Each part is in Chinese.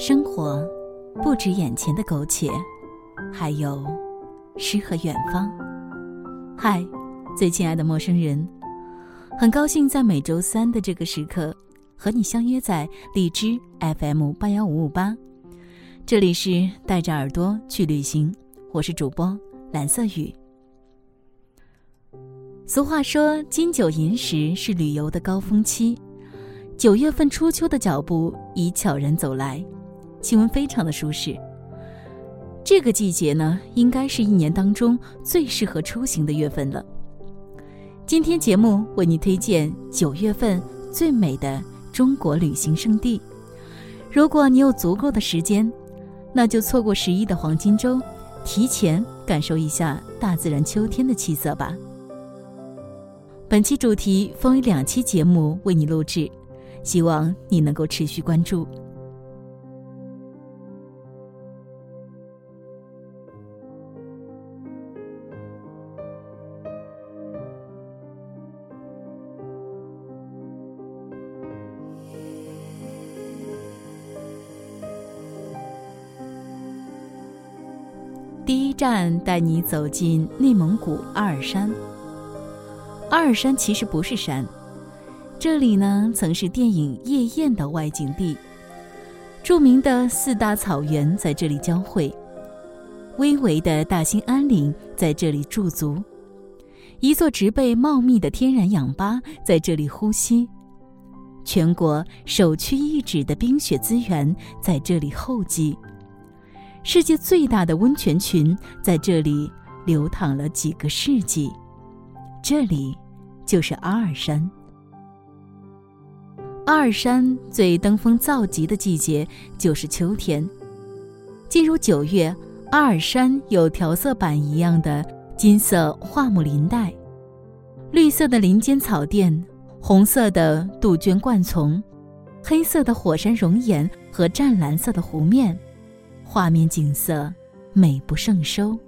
生活不止眼前的苟且，还有诗和远方。嗨，最亲爱的陌生人，很高兴在每周三的这个时刻和你相约在荔枝 FM 八幺五五八。这里是带着耳朵去旅行，我是主播蓝色雨。俗话说，金九银十是旅游的高峰期，九月份初秋的脚步已悄然走来。气温非常的舒适。这个季节呢，应该是一年当中最适合出行的月份了。今天节目为你推荐九月份最美的中国旅行胜地。如果你有足够的时间，那就错过十一的黄金周，提前感受一下大自然秋天的气色吧。本期主题分为两期节目为你录制，希望你能够持续关注。第一站带你走进内蒙古阿尔山。阿尔山其实不是山，这里呢曾是电影《夜宴》的外景地，著名的四大草原在这里交汇，巍巍的大兴安岭在这里驻足，一座植被茂密的天然氧吧在这里呼吸，全国首屈一指的冰雪资源在这里厚积。世界最大的温泉群在这里流淌了几个世纪，这里就是阿尔山。阿尔山最登峰造极的季节就是秋天。进入九月，阿尔山有调色板一样的金色桦木林带，绿色的林间草甸，红色的杜鹃灌丛，黑色的火山熔岩和湛蓝色的湖面。画面景色美不胜收。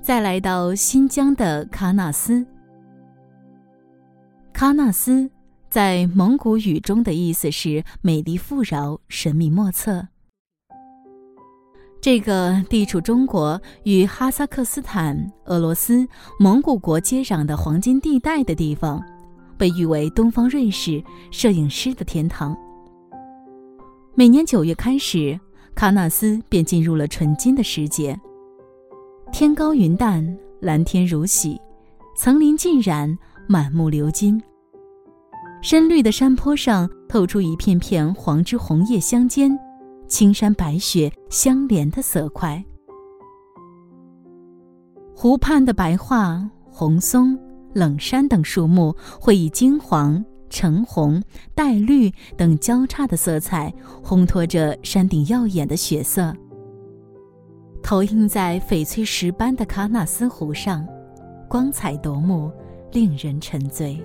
再来到新疆的喀纳斯，喀纳斯在蒙古语中的意思是美丽富饶、神秘莫测。这个地处中国与哈萨克斯坦、俄罗斯、蒙古国接壤的黄金地带的地方，被誉为东方瑞士摄影师的天堂。每年九月开始，喀纳斯便进入了纯金的时节。天高云淡，蓝天如洗，层林尽染，满目流金。深绿的山坡上透出一片片黄枝红叶相间。青山白雪相连的色块，湖畔的白桦、红松、冷杉等树木会以金黄、橙红、带绿等交叉的色彩，烘托着山顶耀眼的雪色，投映在翡翠石般的喀纳斯湖上，光彩夺目，令人沉醉。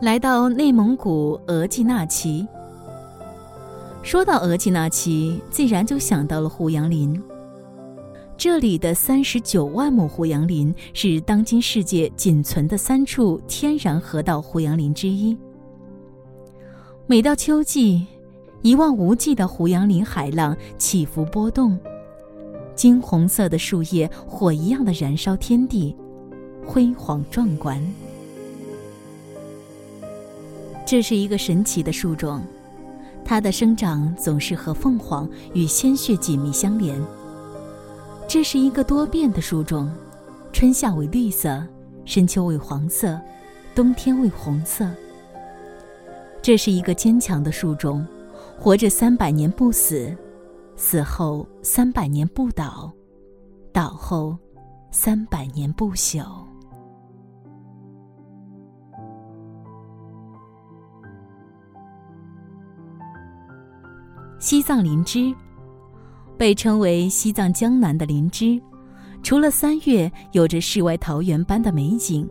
来到内蒙古额济纳旗。说到额济纳旗，自然就想到了胡杨林。这里的三十九万亩胡杨林是当今世界仅存的三处天然河道胡杨林之一。每到秋季，一望无际的胡杨林海浪起伏波动，金红色的树叶火一样的燃烧天地，辉煌壮观。这是一个神奇的树种，它的生长总是和凤凰与鲜血紧密相连。这是一个多变的树种，春夏为绿色，深秋为黄色，冬天为红色。这是一个坚强的树种，活着三百年不死，死后三百年不倒，倒后三百年不朽。西藏林芝，被称为西藏江南的林芝，除了三月有着世外桃源般的美景，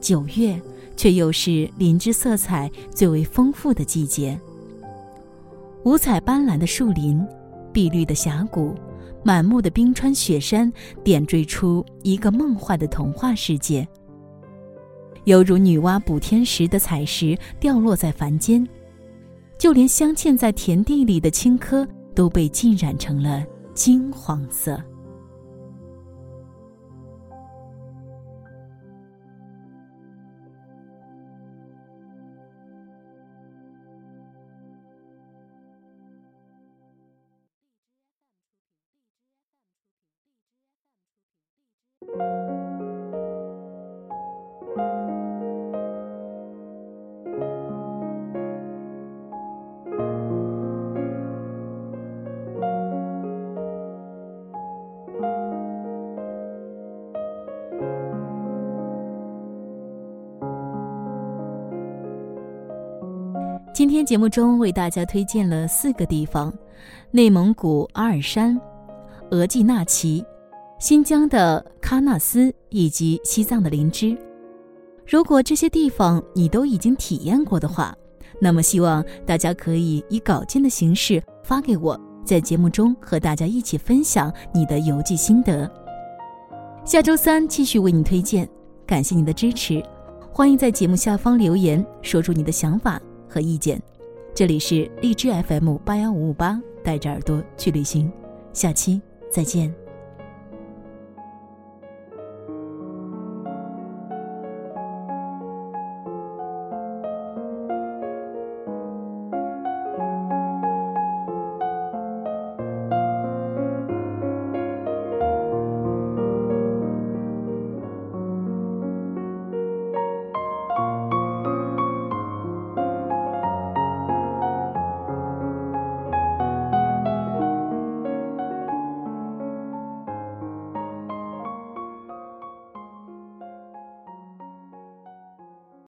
九月却又是林芝色彩最为丰富的季节。五彩斑斓的树林，碧绿的峡谷，满目的冰川雪山，点缀出一个梦幻的童话世界。犹如女娲补天时的彩石掉落在凡间，就连镶嵌在田地里的青稞都被浸染成了金黄色。今天节目中为大家推荐了四个地方：内蒙古阿尔山、额济纳旗、新疆的喀纳斯以及西藏的林芝。如果这些地方你都已经体验过的话，那么希望大家可以以稿件的形式发给我，在节目中和大家一起分享你的游记心得。下周三继续为你推荐，感谢你的支持，欢迎在节目下方留言，说出你的想法。和意见，这里是荔枝 FM 八幺五五八，带着耳朵去旅行，下期再见。